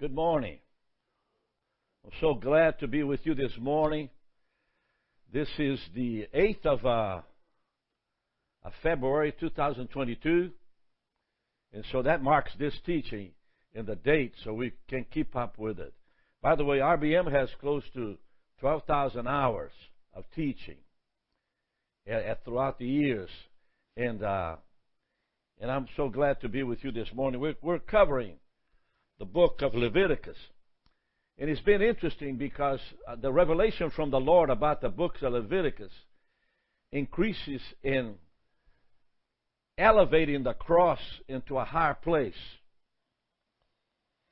Good morning. I'm so glad to be with you this morning. This is the 8th of, uh, of February 2022. And so that marks this teaching in the date so we can keep up with it. By the way, RBM has close to 12,000 hours of teaching throughout the years. And, uh, and I'm so glad to be with you this morning. We're, we're covering the book of Leviticus. And it's been interesting because uh, the revelation from the Lord about the books of Leviticus increases in elevating the cross into a higher place.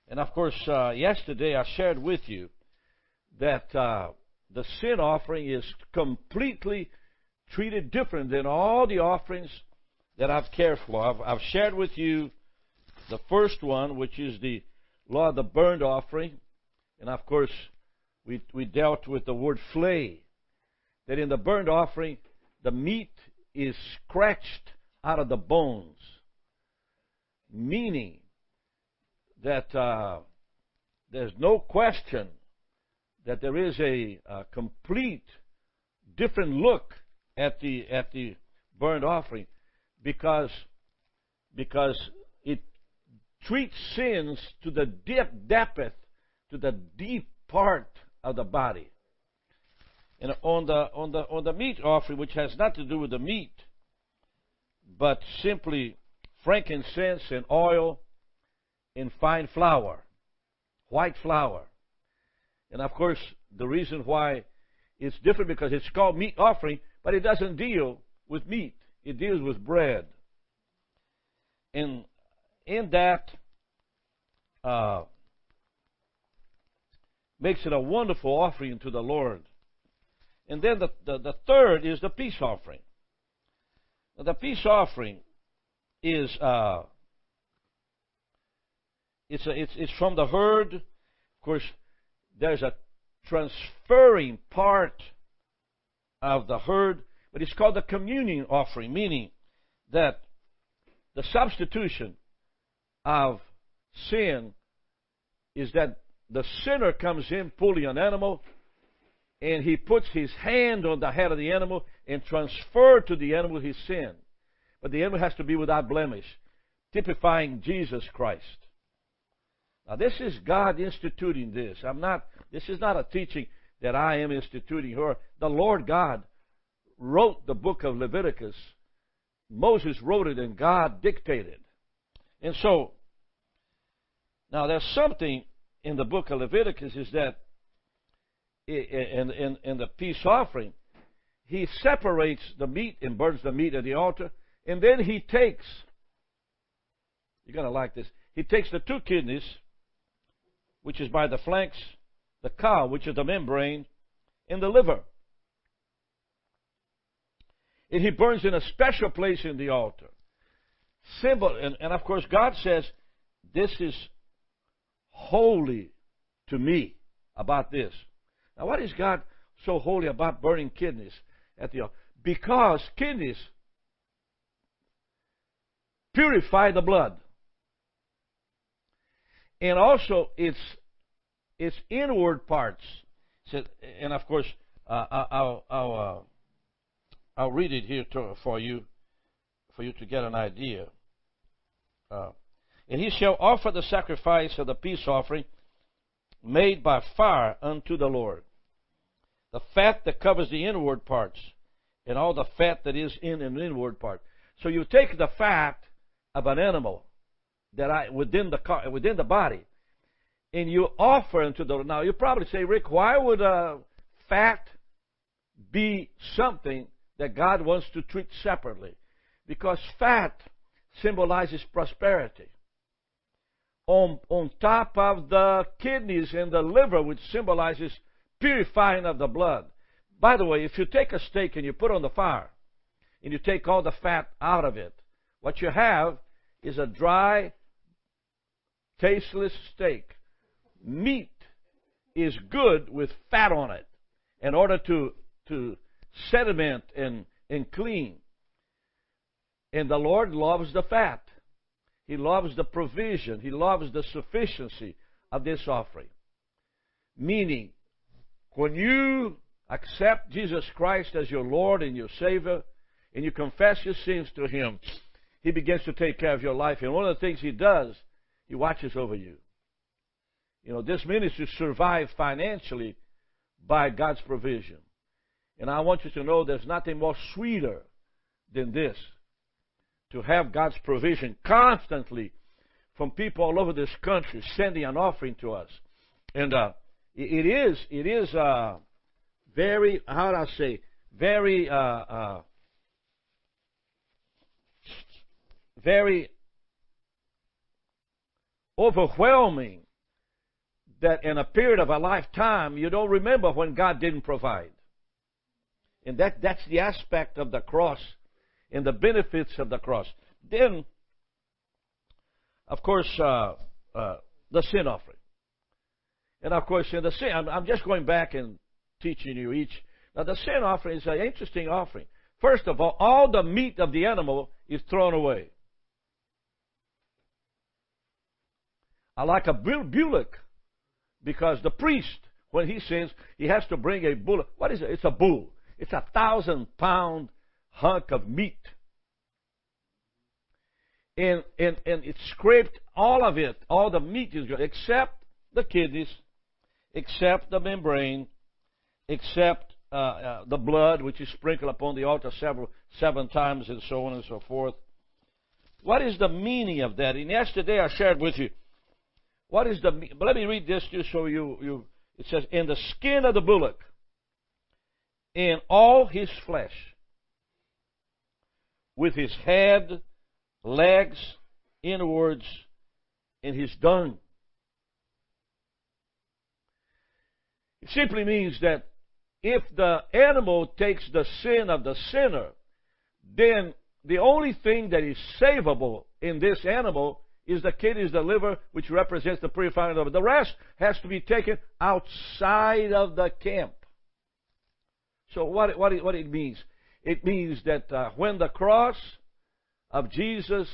And of course, uh, yesterday I shared with you that uh, the sin offering is completely treated different than all the offerings that I've cared for. I've, I've shared with you the first one, which is the law of the burnt offering. And of course, we, we dealt with the word flay. That in the burnt offering, the meat is scratched out of the bones. Meaning that uh, there's no question that there is a, a complete different look at the at the burnt offering because because it treats sins to the deep depth to the deep part of the body. And on the on the on the meat offering, which has nothing to do with the meat, but simply frankincense and oil and fine flour, white flour. And of course, the reason why it's different because it's called meat offering, but it doesn't deal with meat. It deals with bread. And in that, uh, makes it a wonderful offering to the Lord. And then the, the, the third is the peace offering. The peace offering is uh, it's, a, it's, it's from the herd. Of course, there's a transferring part of the herd, but it's called the communion offering, meaning that the substitution of sin is that the sinner comes in pulling an animal and he puts his hand on the head of the animal and transfer to the animal his sin. But the animal has to be without blemish, typifying Jesus Christ. Now this is God instituting this. I'm not this is not a teaching that I am instituting or the Lord God wrote the book of Leviticus. Moses wrote it and God dictated. And so now there's something in the book of Leviticus is that in, in, in the peace offering, he separates the meat and burns the meat at the altar, and then he takes, you're going to like this, he takes the two kidneys, which is by the flanks, the caul, which is the membrane, and the liver. And he burns in a special place in the altar. Symbol, and, and of course, God says, this is holy to me about this. Now, what is God so holy about burning kidneys at the altar? Because kidneys purify the blood. And also its its inward parts. And of course, uh, I'll I'll, uh, I'll read it here to, for you, for you to get an idea. Uh, and he shall offer the sacrifice of the peace offering made by fire unto the Lord. The fat that covers the inward parts, and all the fat that is in an inward part. So you take the fat of an animal that I within the within the body, and you offer unto the Lord. now you probably say, Rick, why would a fat be something that God wants to treat separately? Because fat symbolizes prosperity on, on top of the kidneys and the liver, which symbolizes purifying of the blood. By the way, if you take a steak and you put on the fire, and you take all the fat out of it, what you have is a dry, tasteless steak. Meat is good with fat on it in order to, to sediment and, and clean. And the Lord loves the fat. He loves the provision. He loves the sufficiency of this offering. Meaning, when you accept Jesus Christ as your Lord and your Savior, and you confess your sins to Him, He begins to take care of your life. And one of the things He does, He watches over you. You know, this ministry survived financially by God's provision. And I want you to know there's nothing more sweeter than this to have God's provision constantly from people all over this country sending an offering to us. And uh, it is, it is uh, very, how do I say, very, uh, uh very overwhelming that in a period of a lifetime you don't remember when God didn't provide. And that, that's the aspect of the cross and the benefits of the cross. Then, of course, uh, uh, the sin offering. And of course, in the sin, I'm, I'm, just going back and teaching you each. Now, the sin offering is an interesting offering. First of all, all the meat of the animal is thrown away. I like a bullock because the priest, when he sins, he has to bring a bull. What is it? It's a bull. It's a thousand pound hunk of meat. And, and, and it scraped all of it, all the meat is except the kidneys, except the membrane, except uh, uh, the blood, which is sprinkled upon the altar several, seven times, and so on and so forth. What is the meaning of that? And yesterday I shared with you. What is the? Let me read this just so you you. It says, "In the skin of the bullock, in all his flesh, with his head, legs, inwards, and his dung. It simply means that if the animal takes the sin of the sinner, then the only thing that is savable in this animal is the kidneys, the liver, which represents the purifying of it. The rest has to be taken outside of the camp. So what, what, it, what it means? It means that uh, when the cross of Jesus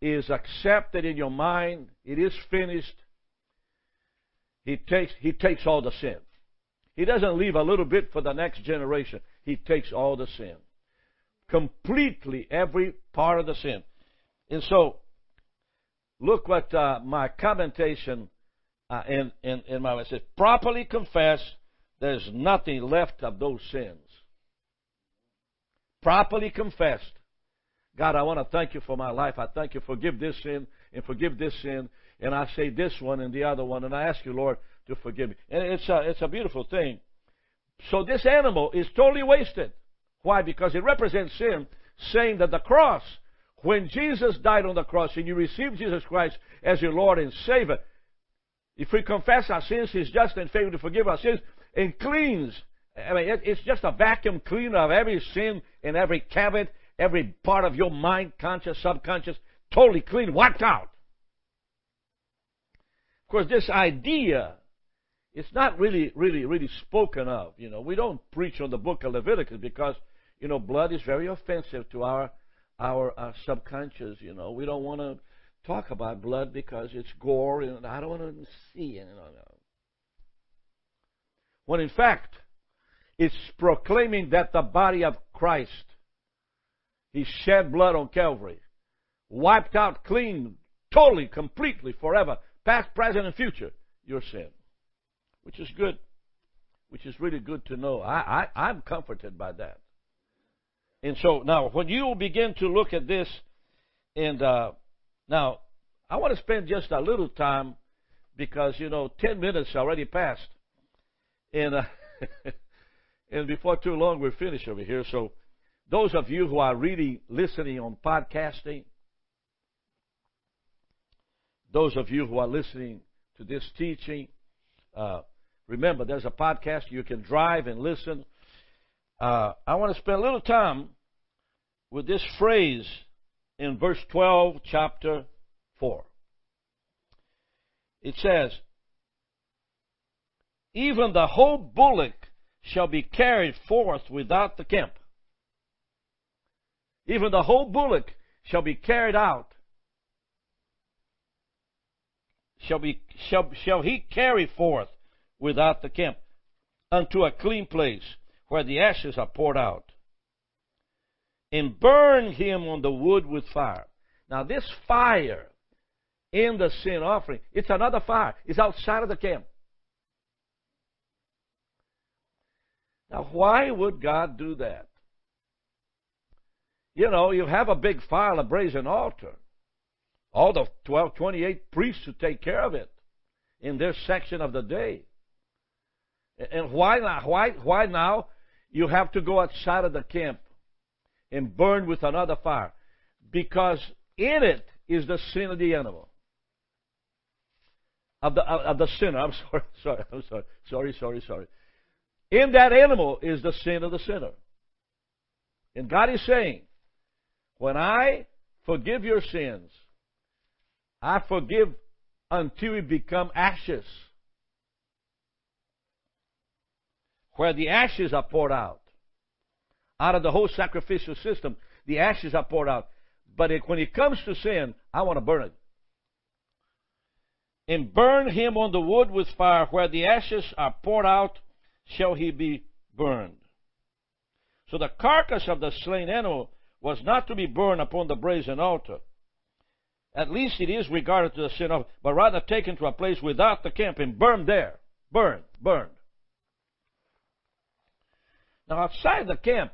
is accepted in your mind, it is finished. He takes, he takes all the sin. He doesn't leave a little bit for the next generation. He takes all the sin. Completely every part of the sin. And so, look what uh, my commentation uh, in, in, in my, it says, properly confess, there's nothing left of those sins properly confessed. God, I want to thank you for my life. I thank you. Forgive this sin and forgive this sin. And I say this one and the other one. And I ask you, Lord, to forgive me. And it's a, it's a beautiful thing. So this animal is totally wasted. Why? Because it represents sin, saying that the cross, when Jesus died on the cross and you receive Jesus Christ as your Lord and Savior, if we confess our sins, He's just and faithful to forgive our sins and cleans. I mean, it's just a vacuum cleaner of every sin in every cabin, every part of your mind, conscious, subconscious, totally clean, wiped out. Of course, this idea it's not really, really, really spoken of. You know, we don't preach on the book of Leviticus because, you know, blood is very offensive to our our, our subconscious. You know, we don't want to talk about blood because it's gore, and I don't want to see it. You know, when in fact, it's proclaiming that the body of Christ, He shed blood on Calvary, wiped out clean, totally, completely, forever, past, present, and future, your sin. Which is good. Which is really good to know. I, I, I'm comforted by that. And so now, when you begin to look at this, and uh, now, I want to spend just a little time because, you know, 10 minutes already passed. And uh, And before too long, we're finished over here. So, those of you who are really listening on podcasting, those of you who are listening to this teaching, uh, remember there's a podcast you can drive and listen. Uh, I want to spend a little time with this phrase in verse 12, chapter 4. It says, Even the whole bullock shall be carried forth without the camp. Even the whole bullock shall be carried out shall, be, shall, shall he carry forth without the camp unto a clean place where the ashes are poured out, and burn him on the wood with fire. Now, this fire in the sin offering, it's another fire. It's outside of the camp. Now, why would God do that? You know, you have a big fire, a brazen altar. All the 12, 28 priests to take care of it in their section of the day. And why now? Why, why now you have to go outside of the camp and burn with another fire? Because in it is the sin of the animal. Of the, of the sinner. I'm sorry, sorry, I'm sorry, sorry, sorry, sorry. In that animal is the sin of the sinner. And God is saying, when I forgive your sins, I forgive until you become ashes. Where the ashes are poured out. Out of the whole sacrificial system, the ashes are poured out. But it, when it comes to sin, I want to burn it. And burn him on the wood with fire, where the ashes are poured out, shall he be burned. So the carcass of the slain animal was not to be burned upon the brazen altar. At least it is regarded to the sin of, but rather taken to a place without the camp and burned there. Burned, burned. Now, outside the camp,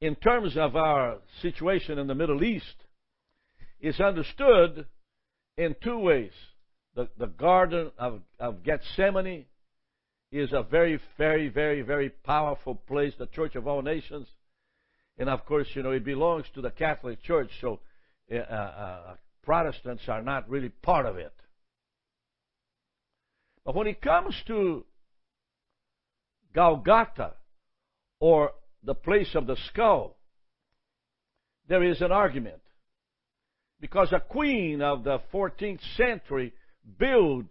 in terms of our situation in the Middle East, is understood in two ways. The, the Garden of, of Gethsemane is a very, very, very, very powerful place, the Church of all nations. And of course, you know, it belongs to the Catholic Church, so uh, uh, Protestants are not really part of it. But when it comes to Golgotha, or the place of the skull, there is an argument. Because a queen of the 14th century built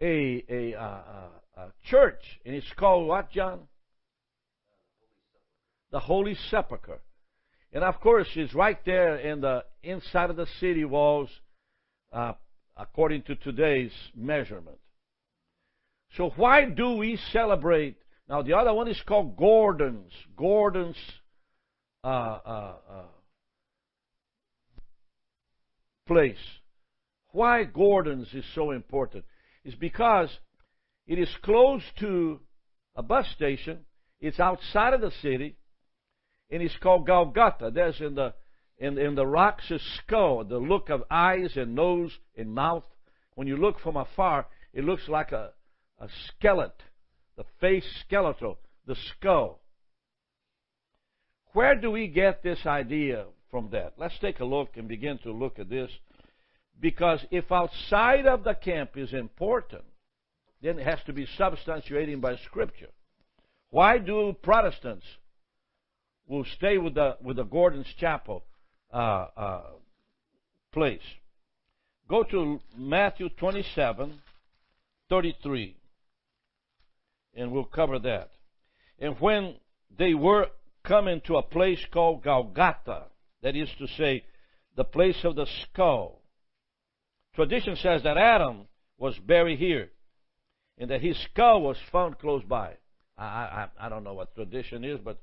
a, a, a, a church, and it's called what, John? The Holy Sepulchre. And of course, it's right there in the inside of the city walls, uh, according to today's measurement. So why do we celebrate? Now the other one is called Gordon's. Gordon's uh, uh, uh place. Why Gordon's is so important is because it is close to a bus station. It's outside of the city and it's called Golgotha. There's in the in, in the rocks a skull, the look of eyes and nose and mouth. When you look from afar, it looks like a, a skeleton, the face skeletal, the skull. Where do we get this idea from that? Let's take a look and begin to look at this. Because if outside of the camp is important, then it has to be substantiated by Scripture. Why do Protestants will stay with the with the Gordon's Chapel uh, uh, place. Go to Matthew 27, 33, and we'll cover that. And when they were coming to a place called Golgotha, that is to say, the place of the skull, tradition says that Adam was buried here, and that his skull was found close by. I, I, I don't know what tradition is, but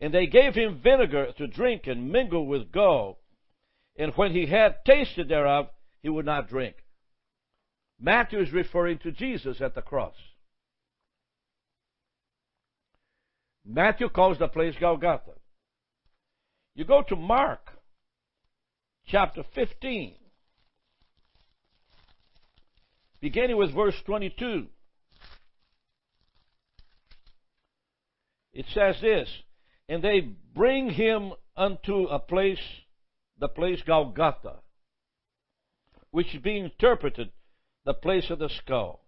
and they gave him vinegar to drink and mingle with gall. And when he had tasted thereof, he would not drink. Matthew is referring to Jesus at the cross. Matthew calls the place Golgotha. You go to Mark chapter 15, beginning with verse 22. It says this and they bring him unto a place, the place Golgotha, which is being interpreted the place of the skull.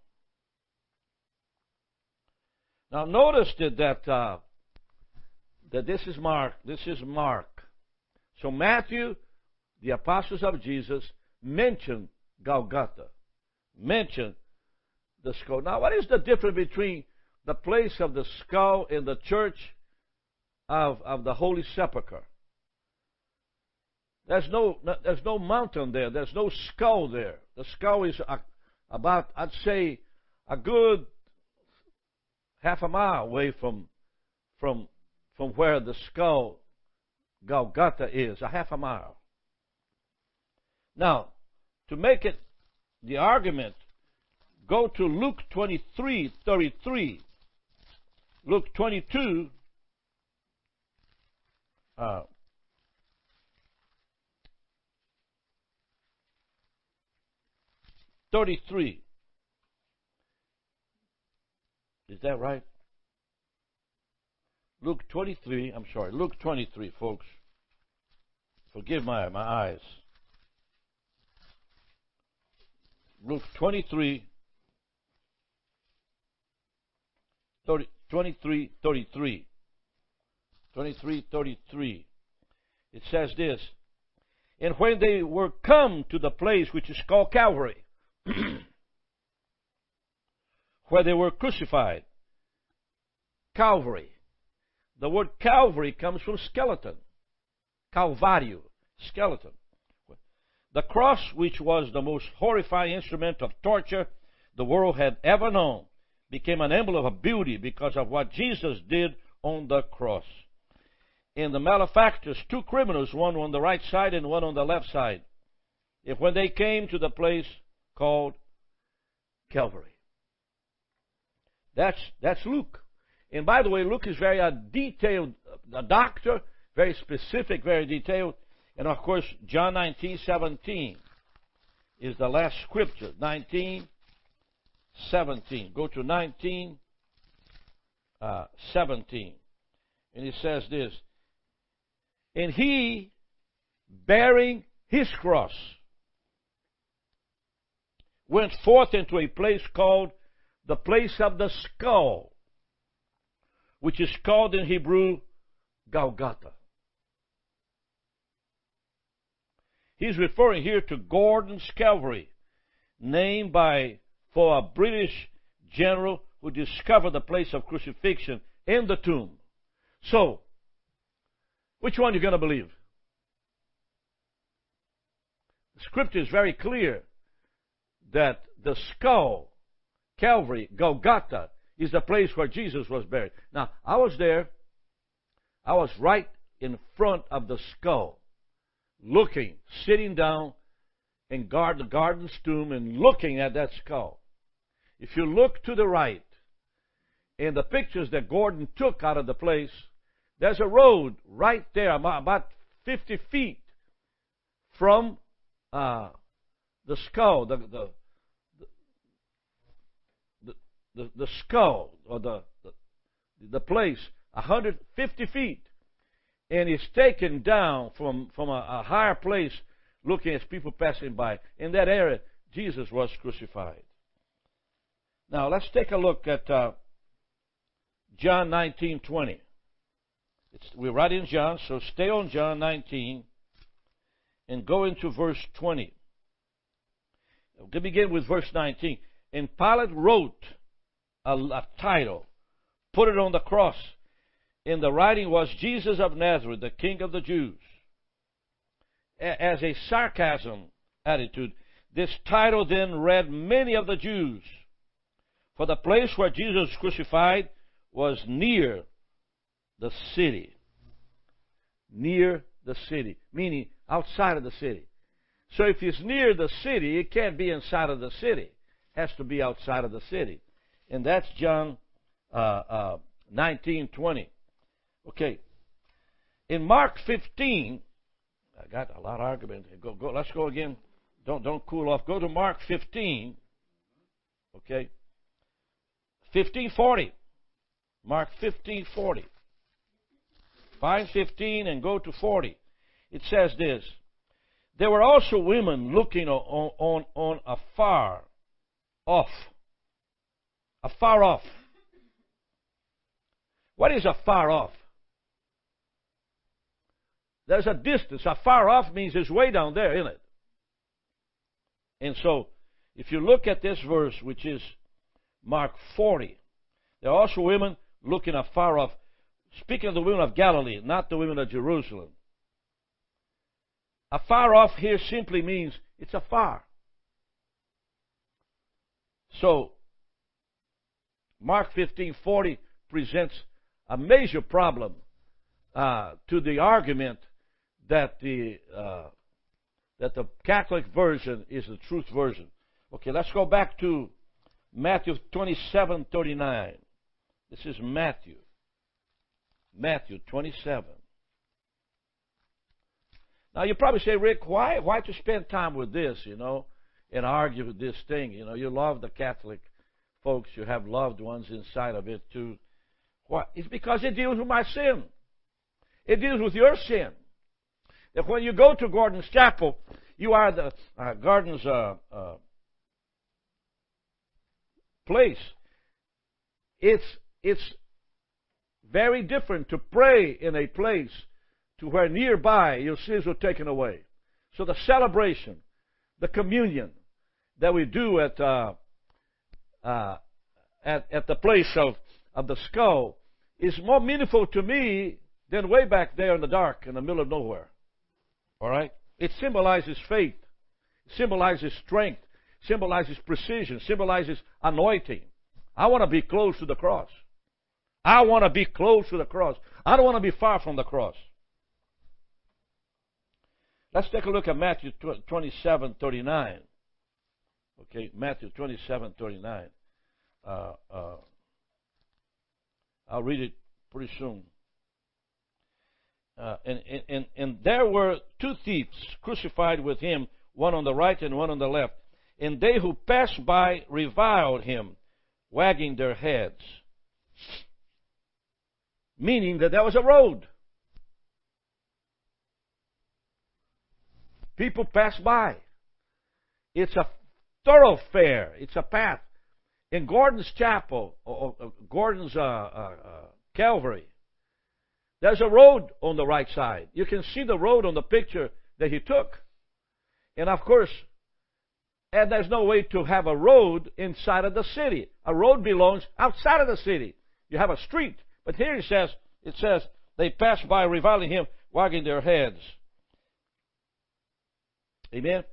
Now notice that that, uh, that this is Mark. This is Mark. So Matthew, the apostles of Jesus, mentioned Golgotha, mention the skull. Now, what is the difference between the place of the skull in the church of, of the Holy Sepulchre. There's no, there's no mountain there. There's no skull there. the skull is about, I'd say, a good half a mile away from, from, from where the skull Golgotha is, a half a mile. Now, to make it the argument, go to Luke 23 33. Luke 22, uh, Thirty-three. Is that right? Luke 23, I'm sorry, Luke 23, folks. Forgive my, my eyes. Luke 23, 30, 23, 33. 23, 33. It says this. And when they were come to the place which is called Calvary, where they were crucified, Calvary. The word Calvary comes from skeleton. Calvario, skeleton. The cross, which was the most horrifying instrument of torture the world had ever known, became an emblem of beauty because of what Jesus did on the cross. In the malefactors, two criminals, one on the right side and one on the left side, if when they came to the place called Calvary. That's, that's Luke. And by the way, Luke is very uh, detailed, a doctor, very specific, very detailed. And of course, John 19, 17 is the last scripture. 19, 17. Go to 19, uh, 17. And it says this And he, bearing his cross, went forth into a place called the place of the skull, which is called in Hebrew Golgotha. He's referring here to Gordon's Calvary, named by for a British general who discovered the place of crucifixion in the tomb. So, which one are you going to believe? The scripture is very clear that the skull, Calvary, Golgotha, is the place where Jesus was buried. Now, I was there. I was right in front of the skull looking, sitting down in guard, the garden's tomb and looking at that skull. If you look to the right, in the pictures that Gordon took out of the place, there's a road right there, about 50 feet from uh, the skull, the, the, the, the, the skull, or the, the, the place, 150 feet and is taken down from, from a, a higher place looking at people passing by. In that area, Jesus was crucified. Now, let's take a look at uh, John 19:20. we're right in John, so stay on John 19 and go into verse 20. We'll begin with verse 19. And Pilate wrote a, a title, put it on the cross in the writing was Jesus of Nazareth, the King of the Jews. As a sarcasm attitude, this title then read many of the Jews. For the place where Jesus was crucified was near the city. Near the city, meaning outside of the city. So if it's near the city, it can't be inside of the city. It has to be outside of the city. And that's John uh, uh, 19, 20. Okay. In Mark 15, I got a lot of argument. Go, go, let's go again. Don't, don't cool off. Go to Mark 15. Okay. 1540. Mark 1540. Find 15 and go to 40. It says this. There were also women looking on, on, on afar off. Afar off. What is afar off? There's a distance. A far off means it's way down there, isn't it? And so, if you look at this verse, which is Mark 40, there are also women looking afar off. Speaking of the women of Galilee, not the women of Jerusalem. Afar off here simply means it's afar. So, Mark 15:40 presents a major problem uh, to the argument that the uh, that the Catholic version is the truth version. Okay, let's go back to Matthew 27:39. This is Matthew. Matthew 27. Now you probably say, Rick, why why to spend time with this, you know, and argue with this thing? You know, you love the Catholic folks, you have loved ones inside of it too. Why? It's because it deals with my sin. It deals with your sin. That when you go to Gordon's Chapel, you are the uh, Gordon's uh, uh, place. It's it's very different to pray in a place to where nearby your sins were taken away. So the celebration, the communion that we do at uh, uh, at, at the place of, of the skull is more meaningful to me than way back there in the dark in the middle of nowhere. All right? It symbolizes faith, it symbolizes strength, symbolizes precision, symbolizes anointing. I want to be close to the cross. I want to be close to the cross. I don't want to be far from the cross. Let's take a look at Matthew 27 39. Okay, Matthew 27 39. Uh, uh, I'll read it pretty soon. Uh, and, and, and there were two thieves crucified with him, one on the right and one on the left. And they who passed by reviled him, wagging their heads. Meaning that there was a road. People pass by. It's a thoroughfare. It's a path. In Gordon's Chapel, or Gordon's uh, uh, uh, Calvary, there's a road on the right side. You can see the road on the picture that he took. And of course, and there's no way to have a road inside of the city. A road belongs outside of the city. You have a street. But here it says, it says, they passed by reviling him, wagging their heads. Amen?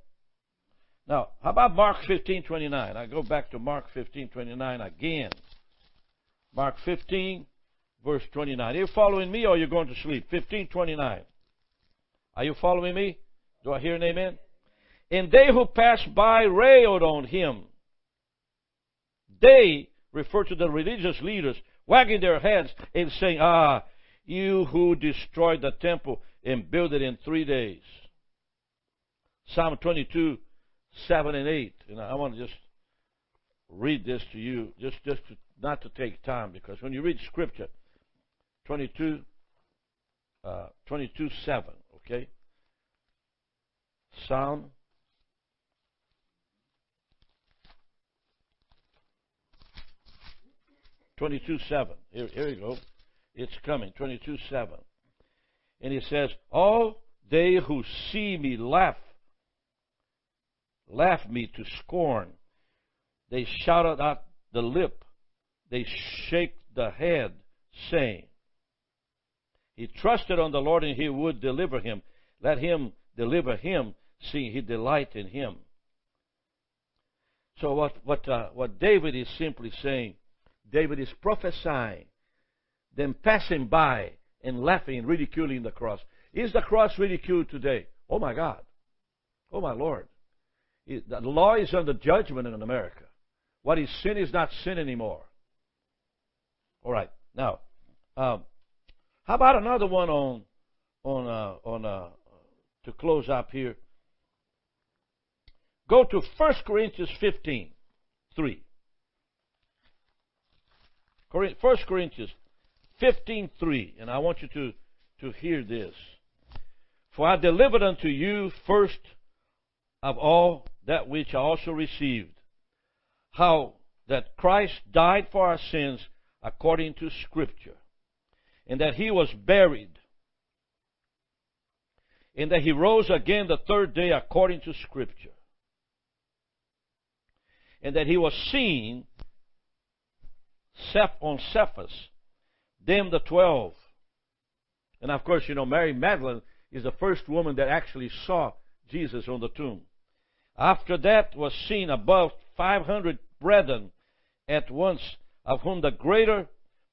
Now, how about Mark 15:29? I go back to Mark 15:29 again. Mark 15 verse 29. Are you following me or are you going to sleep? 15:29. Are you following me? Do I hear an amen? And they who passed by railed on him. They refer to the religious leaders, wagging their heads and saying, Ah, you who destroyed the temple and built it in three days. Psalm 22, 7 and 8. And I want to just read this to you, just, just to, not to take time, because when you read Scripture, 22, uh, 22, 7, okay? Psalm Twenty-two seven. Here, here you go. It's coming. Twenty-two seven. And he says, "All they who see me laugh laugh me to scorn. They shout out the lip, they shake the head, saying, He trusted on the Lord and he would deliver him. Let him deliver him, seeing he delight in him. So what what uh, what David is simply saying, David is prophesying, then passing by and laughing and ridiculing the cross. Is the cross ridiculed today? Oh my God. Oh my Lord. The law is under judgment in America. What is sin is not sin anymore. All right. Now, um, how about another one on on uh, on uh, to close up here? Go to 1 Corinthians 15, 3. 1 Corinthians 15, 3. And I want you to, to hear this. For I delivered unto you first of all that which I also received, how that Christ died for our sins according to Scripture, and that he was buried, and that he rose again the third day according to Scripture, and that he was seen on Cephas, them the twelve. And of course, you know, Mary Magdalene is the first woman that actually saw Jesus on the tomb. After that was seen above 500 brethren at once, of whom the greater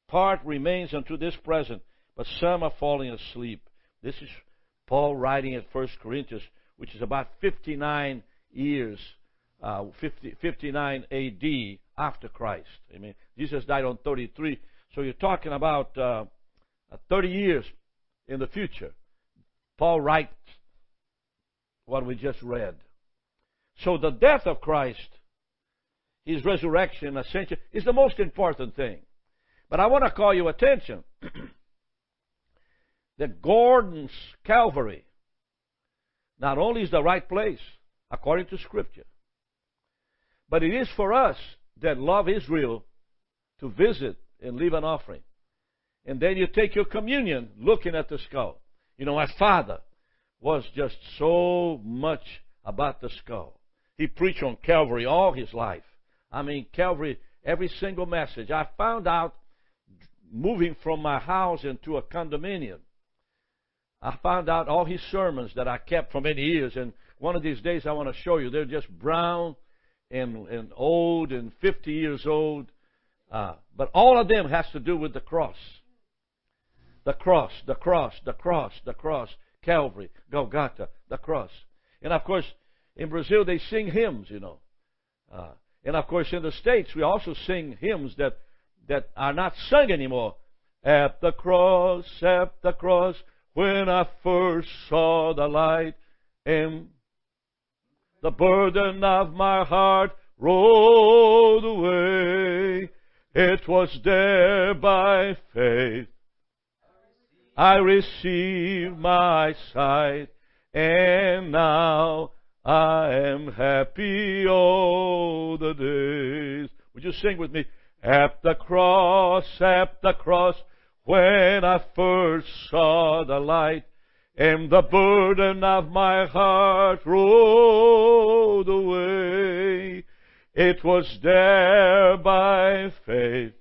part remains unto this present, but some are falling asleep. This is Paul writing at 1 Corinthians, which is about 59 years, uh, 50, 59 AD after Christ. I mean, Jesus died on 33, so you're talking about uh, 30 years in the future. Paul writes what we just read. So the death of Christ, his resurrection, ascension, is the most important thing. But I want to call your attention that Gordon's Calvary not only is the right place, according to Scripture, but it is for us that love Israel to visit and leave an offering. And then you take your communion looking at the skull. You know, my father was just so much about the skull. He preached on Calvary all his life. I mean, Calvary, every single message. I found out moving from my house into a condominium. I found out all his sermons that I kept for many years, and one of these days I want to show you. They're just brown and, and old and 50 years old. Uh, but all of them has to do with the cross. The cross, the cross, the cross, the cross. Calvary, Golgotha, the cross. And of course, in Brazil they sing hymns, you know. Uh, and of course, in the States we also sing hymns that, that are not sung anymore. At the cross, at the cross, when I first saw the light, and the burden of my heart rolled away. It was there by faith I received my sight, and now I am happy all the days. Would you sing with me? At the cross, at the cross, when I first saw the light, and the burden of my heart rolled away. It was there by faith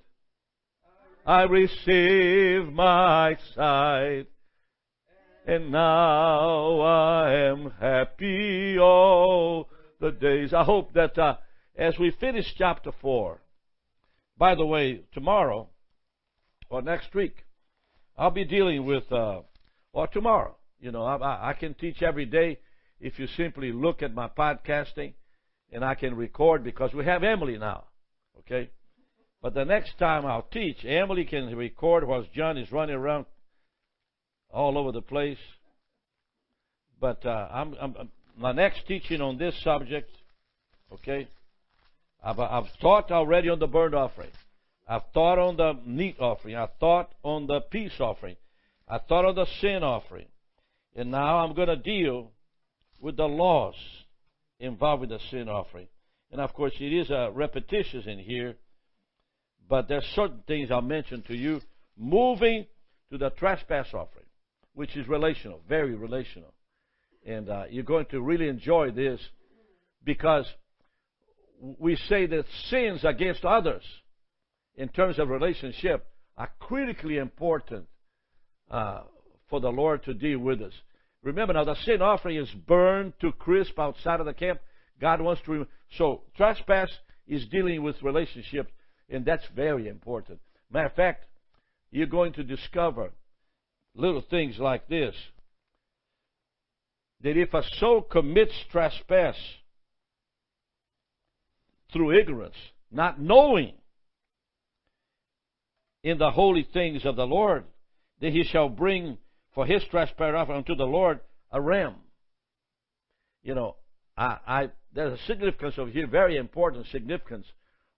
I received my sight, and now I am happy all the days. I hope that uh, as we finish chapter 4, by the way, tomorrow or next week, I'll be dealing with, uh, or tomorrow, you know, I, I can teach every day if you simply look at my podcasting and I can record because we have Emily now. Okay? But the next time I'll teach, Emily can record while John is running around all over the place. But uh, I'm, I'm, my next teaching on this subject, okay? I've, I've taught already on the burnt offering. I've taught on the meat offering. I've taught on the peace offering. I taught on the sin offering. And now I'm going to deal with the laws involved with the sin offering. And of course, it is a repetition in here but there's certain things I'll mention to you. Moving to the trespass offering, which is relational, very relational. And uh, you're going to really enjoy this because we say that sins against others in terms of relationship are critically important uh, for the Lord to deal with us. Remember now, the sin offering is burned to crisp outside of the camp. God wants to. So trespass is dealing with relationships and that's very important. Matter of fact, you're going to discover little things like this. That if a soul commits trespass through ignorance, not knowing in the holy things of the Lord, that he shall bring for his trespass offering unto the Lord a ram. You know, I, I, there's a significance over here, very important significance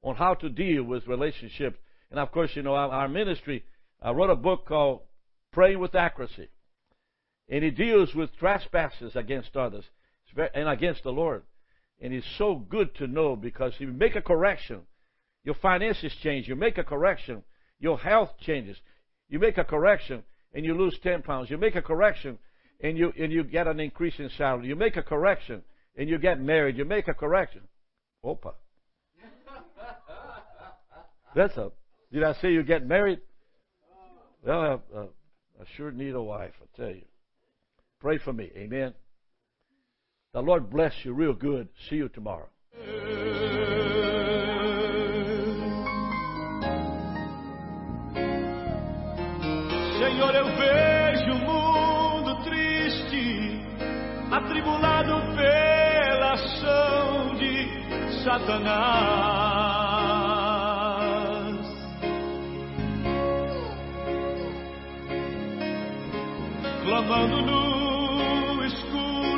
on how to deal with relationships. And of course, you know, our, our ministry I wrote a book called Praying with Accuracy. And it deals with trespasses against others and against the Lord. And it's so good to know because you make a correction, your finances change. You make a correction, your health changes. You make a correction and you lose 10 pounds. You make a correction and you, and you get an increase in salary. You make a correction and you get married. You make a correction. Opa. That's a. Did I say you get married? Well, I, I sure need a wife. I tell you. Pray for me. Amen. The Lord bless you real good. See you tomorrow. Senhor, eu vejo o mundo triste, atribulado pela ação de Satanás.